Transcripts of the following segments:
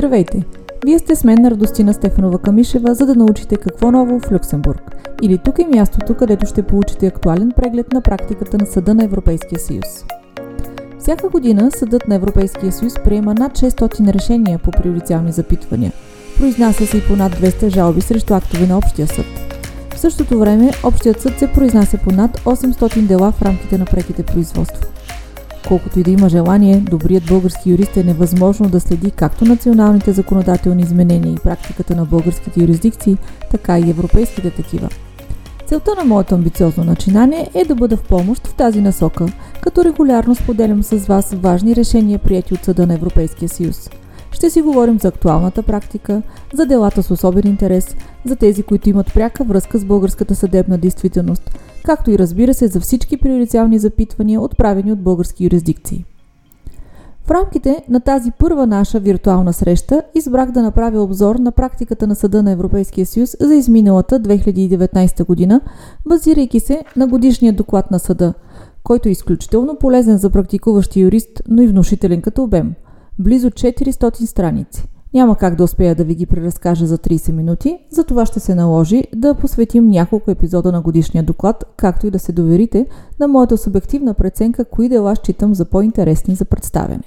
Здравейте! Вие сте с мен на Радостина Стефанова Камишева, за да научите какво ново в Люксембург. Или тук е мястото, където ще получите актуален преглед на практиката на Съда на Европейския съюз. Всяка година Съдът на Европейския съюз приема над 600 решения по приоритетни запитвания. Произнася се и по над 200 жалби срещу актове на Общия съд. В същото време Общият съд се произнася по над 800 дела в рамките на преките производства. Колкото и да има желание, добрият български юрист е невъзможно да следи както националните законодателни изменения и практиката на българските юрисдикции, така и европейските такива. Целта на моето амбициозно начинание е да бъда в помощ в тази насока, като регулярно споделям с вас важни решения, прияти от Съда на Европейския съюз. Ще си говорим за актуалната практика, за делата с особен интерес, за тези, които имат пряка връзка с българската съдебна действителност – както и разбира се за всички приоритетни запитвания, отправени от български юрисдикции. В рамките на тази първа наша виртуална среща избрах да направя обзор на практиката на Съда на Европейския съюз за изминалата 2019 година, базирайки се на годишния доклад на Съда, който е изключително полезен за практикуващи юрист, но и внушителен като обем – близо 400 страници – няма как да успея да ви ги преразкажа за 30 минути, затова ще се наложи да посветим няколко епизода на годишния доклад, както и да се доверите на моята субективна преценка, кои дела считам за по-интересни за представяне.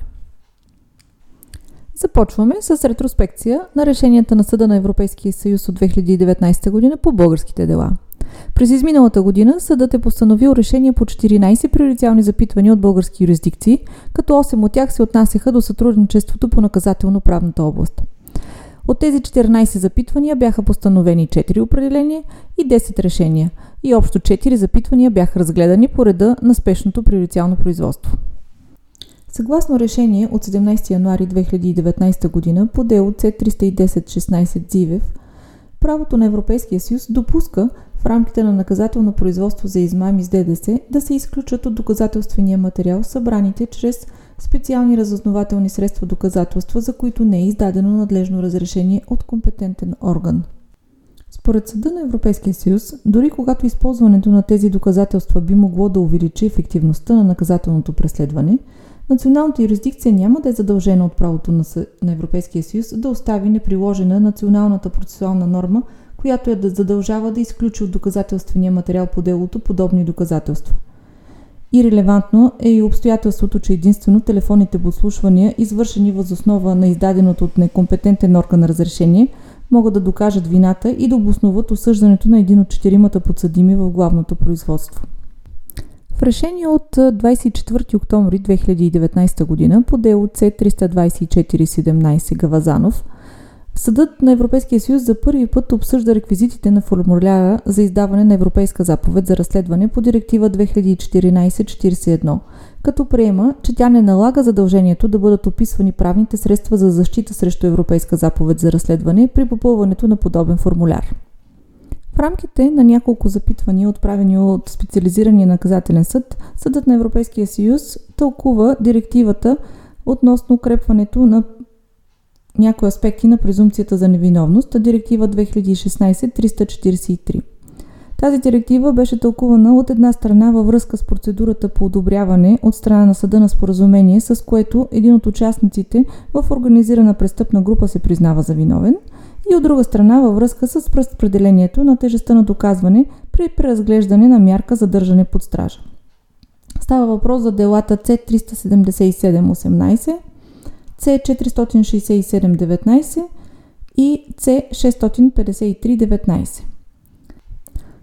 Започваме с ретроспекция на решенията на Съда на Европейския съюз от 2019 година по българските дела – през изминалата година съдът е постановил решение по 14 приоритетни запитвания от български юрисдикции, като 8 от тях се отнасяха до сътрудничеството по наказателно-правната област. От тези 14 запитвания бяха постановени 4 определения и 10 решения, и общо 4 запитвания бяха разгледани по реда на спешното приоритетно производство. Съгласно решение от 17 януари 2019 г. по дело C310-16 Зивев, правото на Европейския съюз допуска в рамките на наказателно производство за измами с ДДС да се изключат от доказателствения материал събраните чрез специални разузнавателни средства доказателства, за които не е издадено надлежно разрешение от компетентен орган. Според Съда на Европейския съюз, дори когато използването на тези доказателства би могло да увеличи ефективността на наказателното преследване, националната юрисдикция няма да е задължена от правото на, на Европейския съюз да остави неприложена националната процесуална норма – която я да задължава да изключи от доказателствения материал по делото подобни доказателства. И релевантно е и обстоятелството, че единствено телефонните подслушвания, извършени въз основа на издаденото от некомпетентен орган разрешение, могат да докажат вината и да обосноват осъждането на един от четиримата подсъдими в главното производство. В решение от 24 октомври 2019 г. по дело C32417 Гавазанов – Съдът на Европейския съюз за първи път обсъжда реквизитите на формуляра за издаване на Европейска заповед за разследване по директива 2014-41, като приема, че тя не налага задължението да бъдат описвани правните средства за защита срещу Европейска заповед за разследване при попълването на подобен формуляр. В рамките на няколко запитвания, отправени от специализирания наказателен съд, Съдът на Европейския съюз тълкува директивата относно укрепването на някои аспекти на презумпцията за невиновност, директива 2016-343. Тази директива беше тълкувана от една страна във връзка с процедурата по одобряване от страна на съда на споразумение, с което един от участниците в организирана престъпна група се признава за виновен, и от друга страна във връзка с разпределението на тежестта на доказване при преразглеждане на мярка за държане под стража. Става въпрос за делата C377-18, C467-19 и C653-19.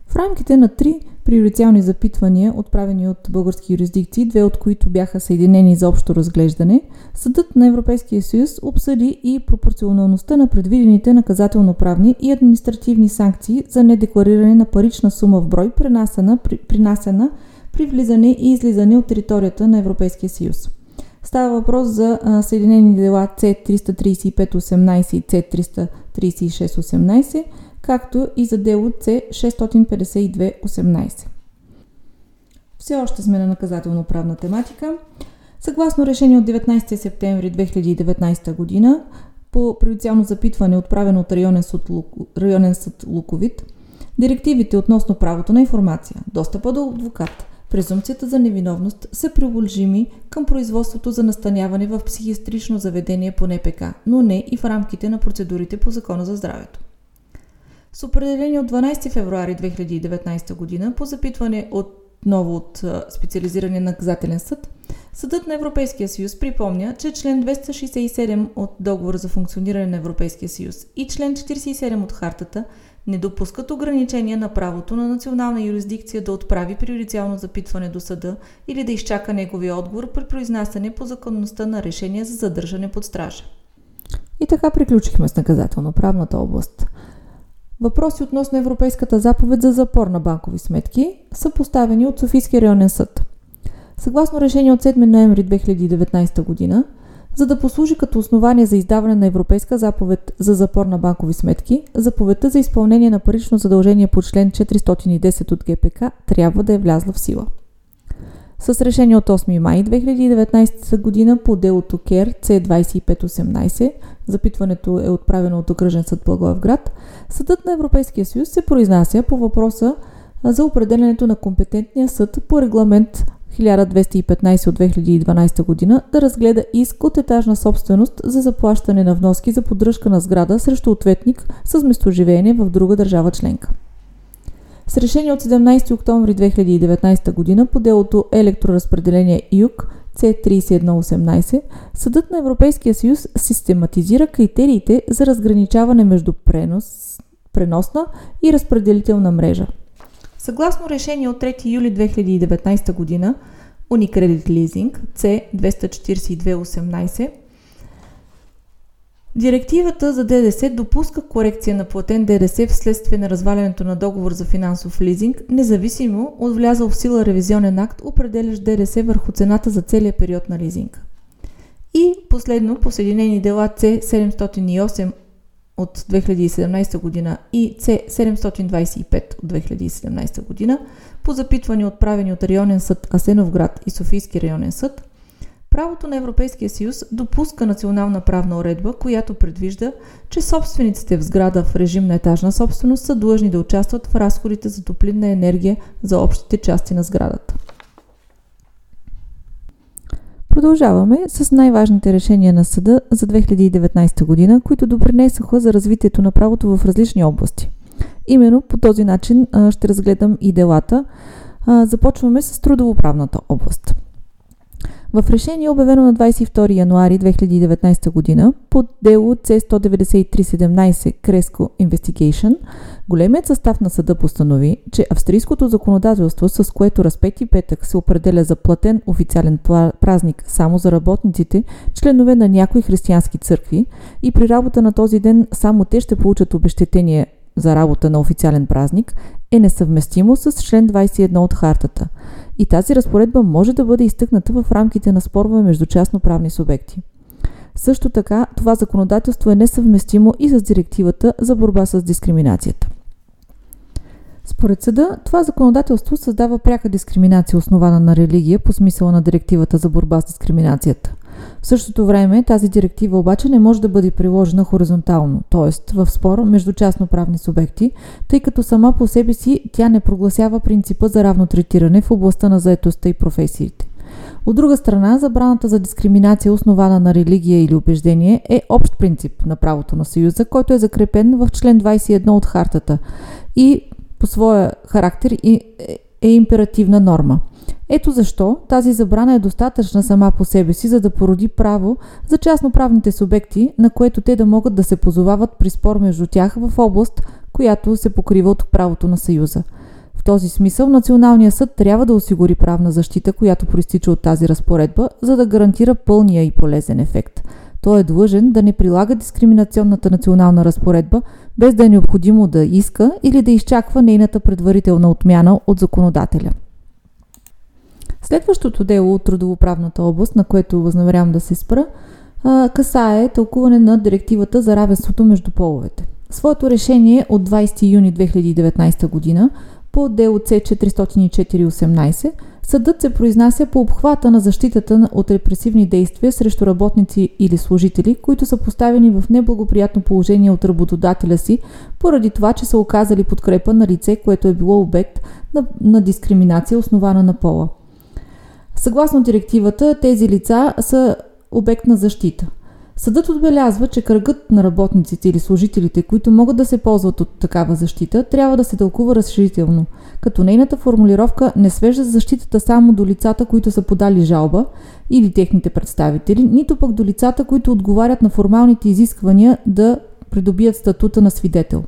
В рамките на три приоритетни запитвания, отправени от български юрисдикции, две от които бяха съединени за общо разглеждане, Съдът на Европейския съюз обсъди и пропорционалността на предвидените наказателно-правни и административни санкции за недеклариране на парична сума в брой, принасена при, принасена при влизане и излизане от територията на Европейския съюз. Става въпрос за съединени дела C335-18 и C336-18, както и за дело C652-18. Все още сме на наказателно-правна тематика. Съгласно решение от 19 септември 2019 година, по приоциално запитване, отправено от районен съд, районен съд Луковит, директивите относно правото на информация, достъпа до адвокат, презумпцията за невиновност са приложими към производството за настаняване в психиатрично заведение по НПК, но не и в рамките на процедурите по Закона за здравето. С определение от 12 февруари 2019 г. по запитване отново от специализирания наказателен съд, Съдът на Европейския съюз припомня, че член 267 от Договора за функциониране на Европейския съюз и член 47 от Хартата не допускат ограничения на правото на национална юрисдикция да отправи приоритетно запитване до съда или да изчака неговия отговор при произнасяне по законността на решение за задържане под стража. И така приключихме с наказателно-правната област. Въпроси относно Европейската заповед за запор на банкови сметки са поставени от Софийския районен съд. Съгласно решение от 7 ноември 2019 година, за да послужи като основание за издаване на Европейска заповед за запор на банкови сметки, заповедта за изпълнение на парично задължение по член 410 от ГПК трябва да е влязла в сила. С решение от 8 май 2019 година по делото КЕР C2518, запитването е отправено от Окръжен съд Благоевград, Съдът на Европейския съюз се произнася по въпроса за определенето на компетентния съд по регламент 1215 от 2012 година да разгледа иск от етажна собственост за заплащане на вноски за поддръжка на сграда срещу ответник с местоживеене в друга държава членка. С решение от 17 октомври 2019 година по делото електроразпределение ЮК C3118, Съдът на Европейския съюз систематизира критериите за разграничаване между пренос, преносна и разпределителна мрежа. Съгласно решение от 3 юли 2019 година, Unicredit Leasing C24218, Директивата за ДДС допуска корекция на платен ДДС вследствие на развалянето на договор за финансов лизинг, независимо от влязъл в сила ревизионен акт, определящ ДДС върху цената за целия период на лизинг. И последно, по Съединени дела C708 от 2017 година и C725 от 2017 година, по запитвания отправени от районен съд Асеновград и Софийски районен съд, Правото на Европейския съюз допуска национална правна уредба, която предвижда, че собствениците в сграда в режим на етажна собственост са длъжни да участват в разходите за топлинна енергия за общите части на сградата. Продължаваме с най-важните решения на съда за 2019 година, които допринесоха за развитието на правото в различни области. Именно по този начин ще разгледам и делата. Започваме с трудовоправната област. В решение, обявено на 22 януари 2019 година под дело C19317 Креско Investigation, големият състав на съда постанови, че австрийското законодателство, с което разпети петък се определя за платен официален празник само за работниците, членове на някои християнски църкви и при работа на този ден само те ще получат обещетение за работа на официален празник, е несъвместимо с член 21 от хартата – и тази разпоредба може да бъде изтъкната в рамките на спорове между частноправни субекти. Също така, това законодателство е несъвместимо и с директивата за борба с дискриминацията. Според съда, това законодателство създава пряка дискриминация, основана на религия по смисъла на директивата за борба с дискриминацията. В същото време тази директива обаче не може да бъде приложена хоризонтално, т.е. в спор между частноправни субекти, тъй като сама по себе си тя не прогласява принципа за равно третиране в областта на заетостта и професиите. От друга страна, забраната за дискриминация, основана на религия или убеждение, е общ принцип на правото на Съюза, който е закрепен в член 21 от Хартата и по своя характер е, е императивна норма. Ето защо тази забрана е достатъчна сама по себе си, за да породи право за частноправните субекти, на което те да могат да се позовават при спор между тях в област, която се покрива от правото на Съюза. В този смисъл Националният съд трябва да осигури правна защита, която проистича от тази разпоредба, за да гарантира пълния и полезен ефект. Той е длъжен да не прилага дискриминационната национална разпоредба, без да е необходимо да иска или да изчаква нейната предварителна отмяна от законодателя. Следващото дело от трудовоправната област, на което възнамерявам да се спра, касае тълкуване на директивата за равенството между половете. Своето решение от 20 юни 2019 година по дело C40418 Съдът се произнася по обхвата на защитата от репресивни действия срещу работници или служители, които са поставени в неблагоприятно положение от работодателя си, поради това, че са оказали подкрепа на лице, което е било обект на, на дискриминация, основана на пола. Съгласно директивата, тези лица са обект на защита – Съдът отбелязва, че кръгът на работниците или служителите, които могат да се ползват от такава защита, трябва да се тълкува разширително, като нейната формулировка не свежда защитата само до лицата, които са подали жалба или техните представители, нито пък до лицата, които отговарят на формалните изисквания да придобият статута на свидетел.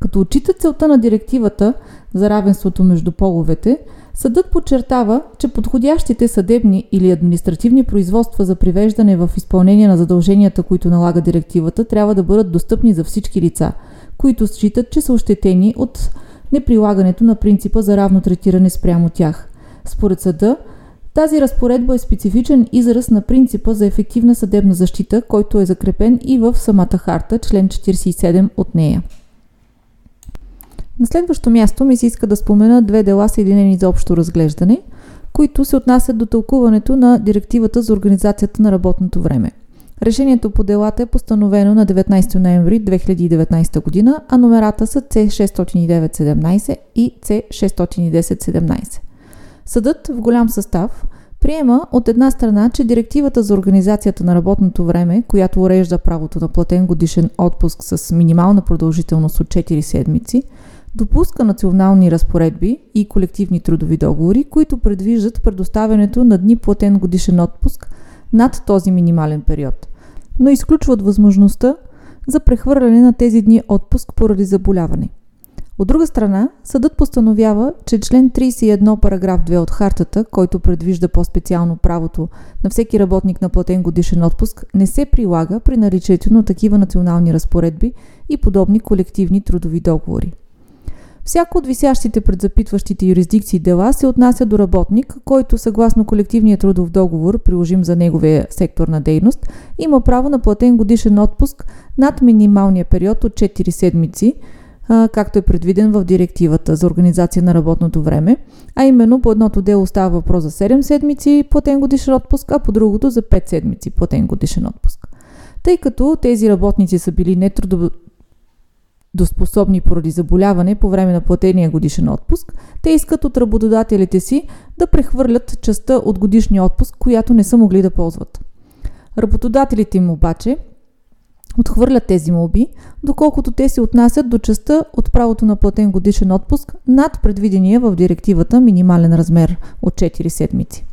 Като отчита целта на директивата за равенството между половете – Съдът подчертава, че подходящите съдебни или административни производства за привеждане в изпълнение на задълженията, които налага директивата, трябва да бъдат достъпни за всички лица, които считат, че са ощетени от неприлагането на принципа за равно третиране спрямо тях. Според съда, тази разпоредба е специфичен израз на принципа за ефективна съдебна защита, който е закрепен и в самата харта, член 47 от нея. На следващо място ми се иска да спомена две дела съединени за общо разглеждане, които се отнасят до тълкуването на директивата за организацията на работното време. Решението по делата е постановено на 19 ноември 2019 година, а номерата са C609-17 и C610-17. Съдът в голям състав приема от една страна, че директивата за организацията на работното време, която урежда правото на платен годишен отпуск с минимална продължителност от 4 седмици – допуска национални разпоредби и колективни трудови договори, които предвиждат предоставянето на дни платен годишен отпуск над този минимален период, но изключват възможността за прехвърляне на тези дни отпуск поради заболяване. От друга страна, съдът постановява, че член 31 параграф 2 от хартата, който предвижда по-специално правото на всеки работник на платен годишен отпуск, не се прилага при наличието на такива национални разпоредби и подобни колективни трудови договори. Всяко от висящите пред запитващите юрисдикции дела се отнася до работник, който съгласно колективния трудов договор, приложим за неговия сектор на дейност, има право на платен годишен отпуск над минималния период от 4 седмици, както е предвиден в директивата за организация на работното време, а именно по едното дело става въпрос за 7 седмици платен годишен отпуск, а по другото за 5 седмици платен годишен отпуск. Тъй като тези работници са били доспособни поради заболяване по време на платения годишен отпуск, те искат от работодателите си да прехвърлят частта от годишния отпуск, която не са могли да ползват. Работодателите им обаче отхвърлят тези молби, доколкото те се отнасят до частта от правото на платен годишен отпуск над предвидения в директивата минимален размер от 4 седмици.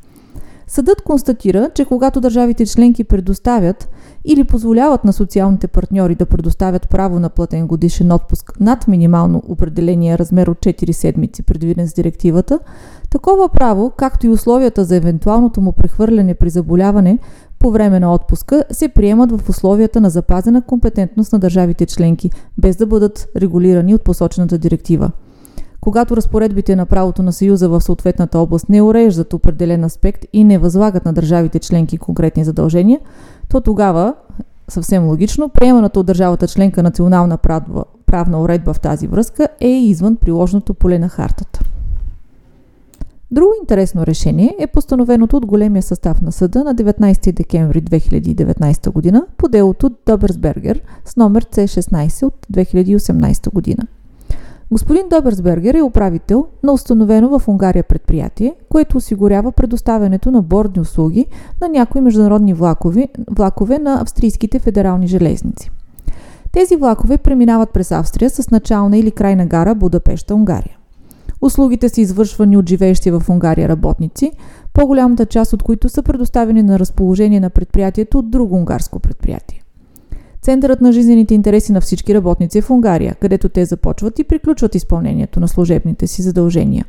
Съдът констатира, че когато държавите членки предоставят или позволяват на социалните партньори да предоставят право на платен годишен отпуск над минимално определения размер от 4 седмици, предвиден с директивата, такова право, както и условията за евентуалното му прехвърляне при заболяване по време на отпуска, се приемат в условията на запазена компетентност на държавите членки, без да бъдат регулирани от посочената директива. Когато разпоредбите на правото на Съюза в съответната област не уреждат определен аспект и не възлагат на държавите членки конкретни задължения, то тогава, съвсем логично, приеманата от държавата членка национална правна, правна уредба в тази връзка е извън приложното поле на хартата. Друго интересно решение е постановеното от големия състав на съда на 19 декември 2019 година по делото Доберсбергер с номер C16 от 2018 година. Господин Доберсбергер е управител на установено в Унгария предприятие, което осигурява предоставянето на бордни услуги на някои международни влакове, влакове на австрийските федерални железници. Тези влакове преминават през Австрия с начална или крайна гара Будапешта, Унгария. Услугите са извършвани от живеещи в Унгария работници, по-голямата част от които са предоставени на разположение на предприятието от друго унгарско предприятие. Центърът на жизнените интереси на всички работници е в Унгария, където те започват и приключват изпълнението на служебните си задължения.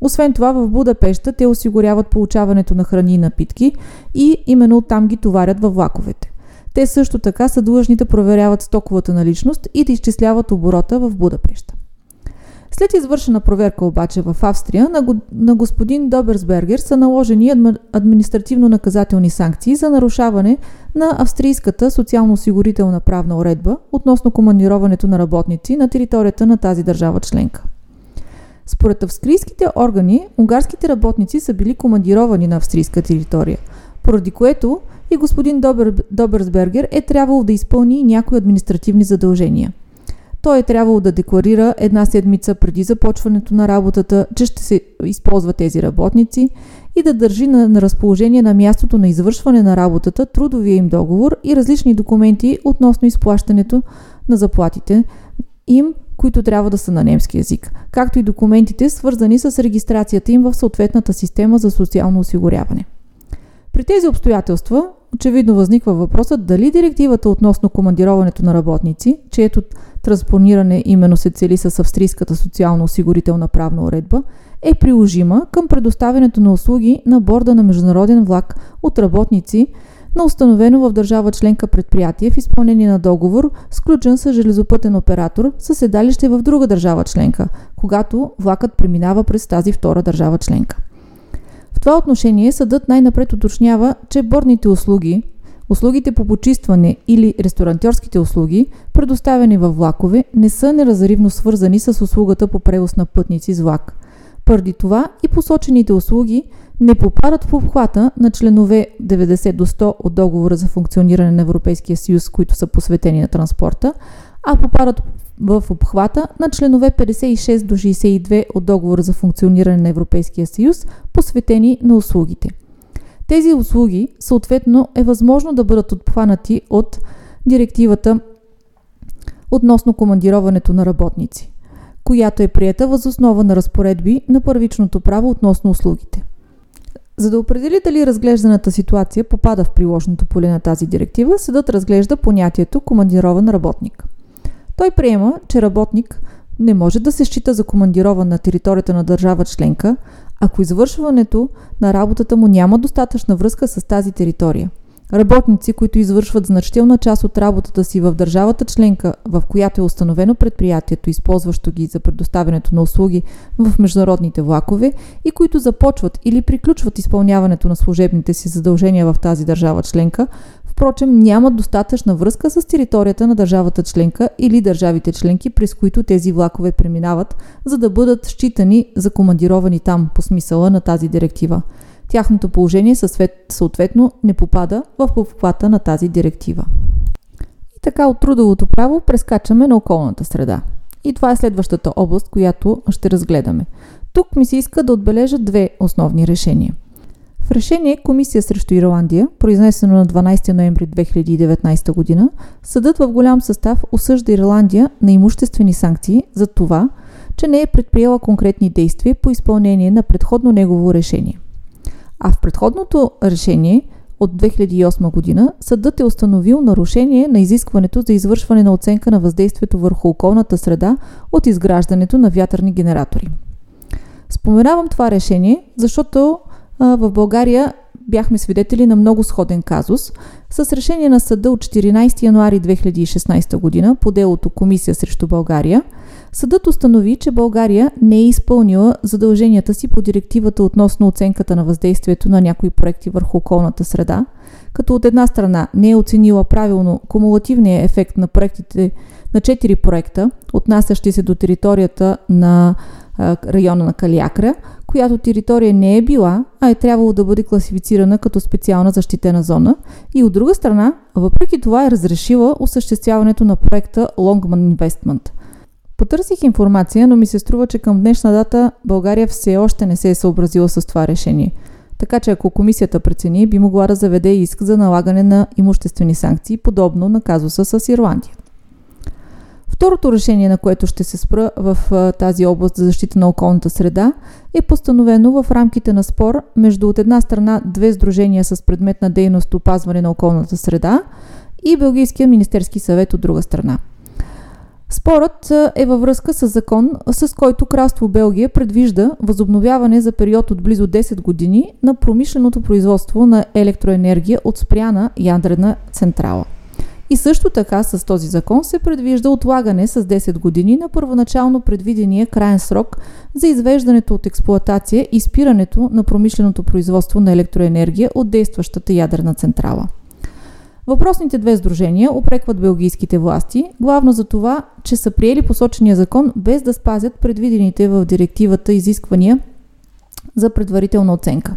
Освен това, в Будапешта те осигуряват получаването на храни и напитки и именно там ги товарят във влаковете. Те също така са длъжни да проверяват стоковата наличност и да изчисляват оборота в Будапешта. След извършена проверка обаче в Австрия на, го, на господин Доберсбергер са наложени адми, административно-наказателни санкции за нарушаване на австрийската социално-осигурителна правна уредба относно командироването на работници на територията на тази държава членка. Според австрийските органи, унгарските работници са били командировани на австрийска територия, поради което и господин Добер, Доберсбергер е трябвало да изпълни някои административни задължения. Той е трябвало да декларира една седмица преди започването на работата, че ще се използва тези работници и да държи на, на разположение на мястото на извършване на работата трудовия им договор и различни документи относно изплащането на заплатите им, които трябва да са на немски язик, както и документите, свързани с регистрацията им в съответната система за социално осигуряване. При тези обстоятелства очевидно възниква въпросът дали директивата относно командироването на работници, чието транспониране именно се цели с австрийската социално-осигурителна правна уредба, е приложима към предоставянето на услуги на борда на международен влак от работници на установено в държава членка предприятие в изпълнение на договор, сключен с железопътен оператор със седалище в друга държава членка, когато влакът преминава през тази втора държава членка. В това отношение съдът най-напред уточнява, че бордните услуги, услугите по почистване или ресторантьорските услуги, предоставени във влакове, не са неразривно свързани с услугата по превоз на пътници с влак. Пърди това и посочените услуги не попадат в обхвата на членове 90 до 100 от договора за функциониране на Европейския съюз, които са посветени на транспорта, а попадат в обхвата на членове 56 до 62 от договора за функциониране на Европейския съюз, посветени на услугите. Тези услуги, съответно, е възможно да бъдат обхванати от директивата относно командироването на работници, която е прията възоснова на разпоредби на първичното право относно услугите. За да определи дали разглежданата ситуация попада в приложното поле на тази директива, съдът разглежда понятието командирован работник. Той приема, че работник не може да се счита за командирован на територията на държава членка, ако извършването на работата му няма достатъчна връзка с тази територия – Работници, които извършват значителна част от работата си в държавата членка, в която е установено предприятието, използващо ги за предоставянето на услуги в международните влакове и които започват или приключват изпълняването на служебните си задължения в тази държава членка, впрочем нямат достатъчна връзка с територията на държавата членка или държавите членки, през които тези влакове преминават, за да бъдат считани за командировани там по смисъла на тази директива тяхното положение съответно не попада в обхвата на тази директива. И така от трудовото право прескачаме на околната среда. И това е следващата област, която ще разгледаме. Тук ми се иска да отбележа две основни решения. В решение Комисия срещу Ирландия, произнесено на 12 ноември 2019 година, съдът в голям състав осъжда Ирландия на имуществени санкции за това, че не е предприела конкретни действия по изпълнение на предходно негово решение – а в предходното решение от 2008 година съдът е установил нарушение на изискването за извършване на оценка на въздействието върху околната среда от изграждането на вятърни генератори. Споменавам това решение, защото в България бяхме свидетели на много сходен казус. С решение на съда от 14 януари 2016 година по делото Комисия срещу България – Съдът установи, че България не е изпълнила задълженията си по директивата относно оценката на въздействието на някои проекти върху околната среда, като от една страна не е оценила правилно кумулативния ефект на проектите на 4 проекта, отнасящи се до територията на района на Калиакра, която територия не е била, а е трябвало да бъде класифицирана като специална защитена зона и от друга страна, въпреки това е разрешила осъществяването на проекта Longman Investment – Потърсих информация, но ми се струва, че към днешна дата България все още не се е съобразила с това решение. Така че ако комисията прецени, би могла да заведе иск за налагане на имуществени санкции, подобно на казуса с Ирландия. Второто решение, на което ще се спра в тази област за защита на околната среда, е постановено в рамките на спор между от една страна две сдружения с предмет на дейност опазване на околната среда и Белгийския министерски съвет от друга страна – Спорът е във връзка с закон, с който Кралство Белгия предвижда възобновяване за период от близо 10 години на промишленото производство на електроенергия от спряна ядрена централа. И също така с този закон се предвижда отлагане с 10 години на първоначално предвидения крайен срок за извеждането от експлоатация и спирането на промишленото производство на електроенергия от действащата ядрена централа. Въпросните две сдружения опрекват белгийските власти, главно за това, че са приели посочения закон без да спазят предвидените в директивата изисквания за предварителна оценка.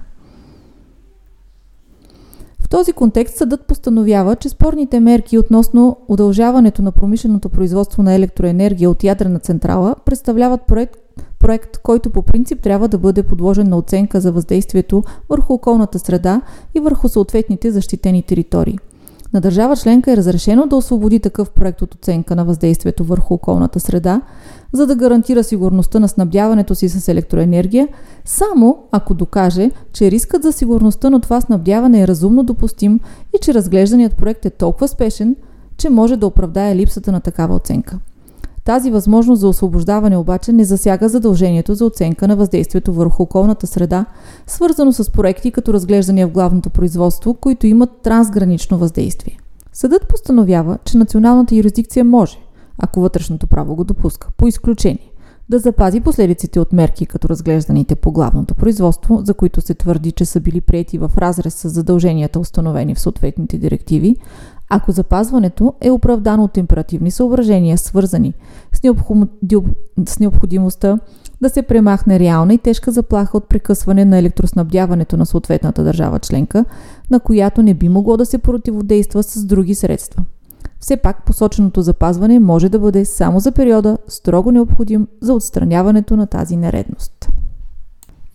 В този контекст съдът постановява, че спорните мерки относно удължаването на промишленото производство на електроенергия от ядрена централа представляват проект, проект, който по принцип трябва да бъде подложен на оценка за въздействието върху околната среда и върху съответните защитени територии – на държава членка е разрешено да освободи такъв проект от оценка на въздействието върху околната среда, за да гарантира сигурността на снабдяването си с електроенергия, само ако докаже, че рискът за сигурността на това снабдяване е разумно допустим и че разглежданият проект е толкова спешен, че може да оправдае липсата на такава оценка. Тази възможност за освобождаване обаче не засяга задължението за оценка на въздействието върху околната среда, свързано с проекти като разглеждания в главното производство, които имат трансгранично въздействие. Съдът постановява, че националната юрисдикция може, ако вътрешното право го допуска, по изключение, да запази последиците от мерки като разглежданите по главното производство, за които се твърди, че са били прияти в разрез с задълженията, установени в съответните директиви, ако запазването е оправдано от императивни съображения, свързани с, необход... с необходимостта да се премахне реална и тежка заплаха от прекъсване на електроснабдяването на съответната държава членка, на която не би могло да се противодейства с други средства. Все пак посоченото запазване може да бъде само за периода строго необходим за отстраняването на тази нередност.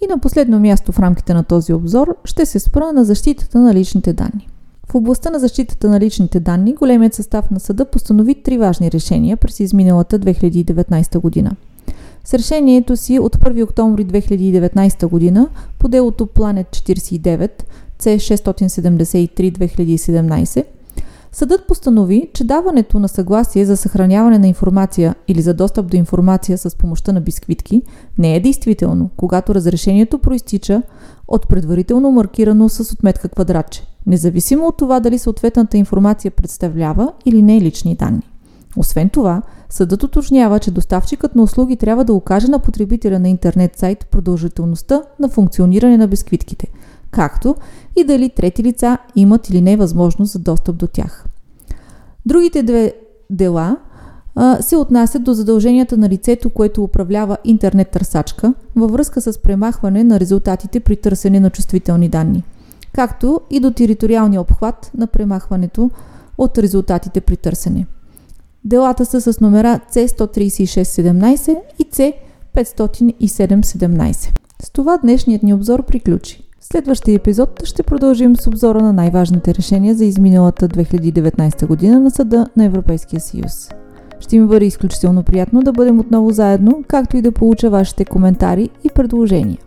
И на последно място в рамките на този обзор ще се спра на защитата на личните данни. В областта на защитата на личните данни, големият състав на съда постанови три важни решения през изминалата 2019 година. С решението си от 1 октомври 2019 година по делото Planet 49 C673-2017 Съдът постанови, че даването на съгласие за съхраняване на информация или за достъп до информация с помощта на бисквитки не е действително, когато разрешението проистича от предварително маркирано с отметка квадратче, независимо от това дали съответната информация представлява или не лични данни. Освен това, съдът уточнява, че доставчикът на услуги трябва да окаже на потребителя на интернет сайт продължителността на функциониране на бисквитките, както и дали трети лица имат или не възможност за достъп до тях. Другите две дела а, се отнасят до задълженията на лицето, което управлява интернет търсачка във връзка с премахване на резултатите при търсене на чувствителни данни, както и до териториалния обхват на премахването от резултатите при търсене. Делата са с номера C13617 и C50717. С това днешният ни обзор приключи. Следващия епизод ще продължим с обзора на най-важните решения за изминалата 2019 година на Съда на Европейския съюз. Ще ми бъде изключително приятно да бъдем отново заедно, както и да получа вашите коментари и предложения.